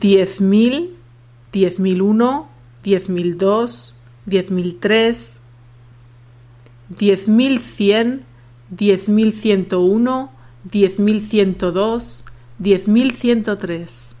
diez mil, diez mil uno, diez mil dos, diez mil tres, diez mil cien, diez mil ciento uno, diez mil ciento dos, diez mil ciento tres.